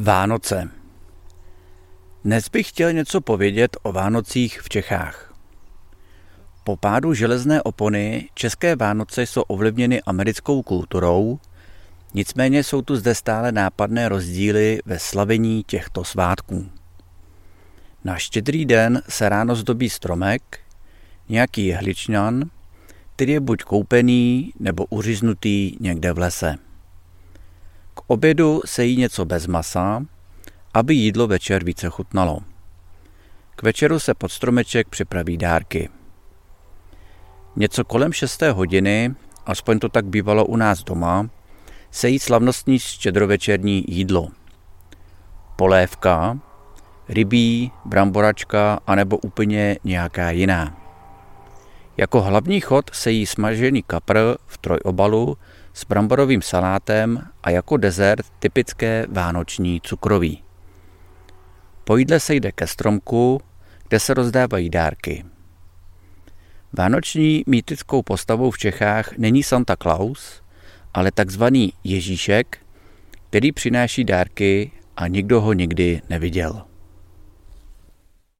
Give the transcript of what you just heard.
Vánoce Dnes bych chtěl něco povědět o Vánocích v Čechách. Po pádu železné opony české Vánoce jsou ovlivněny americkou kulturou, nicméně jsou tu zde stále nápadné rozdíly ve slavení těchto svátků. Na štědrý den se ráno zdobí stromek, nějaký jehličňan, který je buď koupený nebo uříznutý někde v lese. Obědu se jí něco bez masa, aby jídlo večer více chutnalo. K večeru se pod stromeček připraví dárky. Něco kolem 6. hodiny, aspoň to tak bývalo u nás doma, se jí slavnostní štědrovečerní jídlo. Polévka, rybí, bramboračka anebo úplně nějaká jiná. Jako hlavní chod se jí smažený kapr v trojobalu s bramborovým salátem a jako dezert typické vánoční cukroví. Po jídle se jde ke stromku, kde se rozdávají dárky. Vánoční mýtickou postavou v Čechách není Santa Claus, ale takzvaný Ježíšek, který přináší dárky a nikdo ho nikdy neviděl.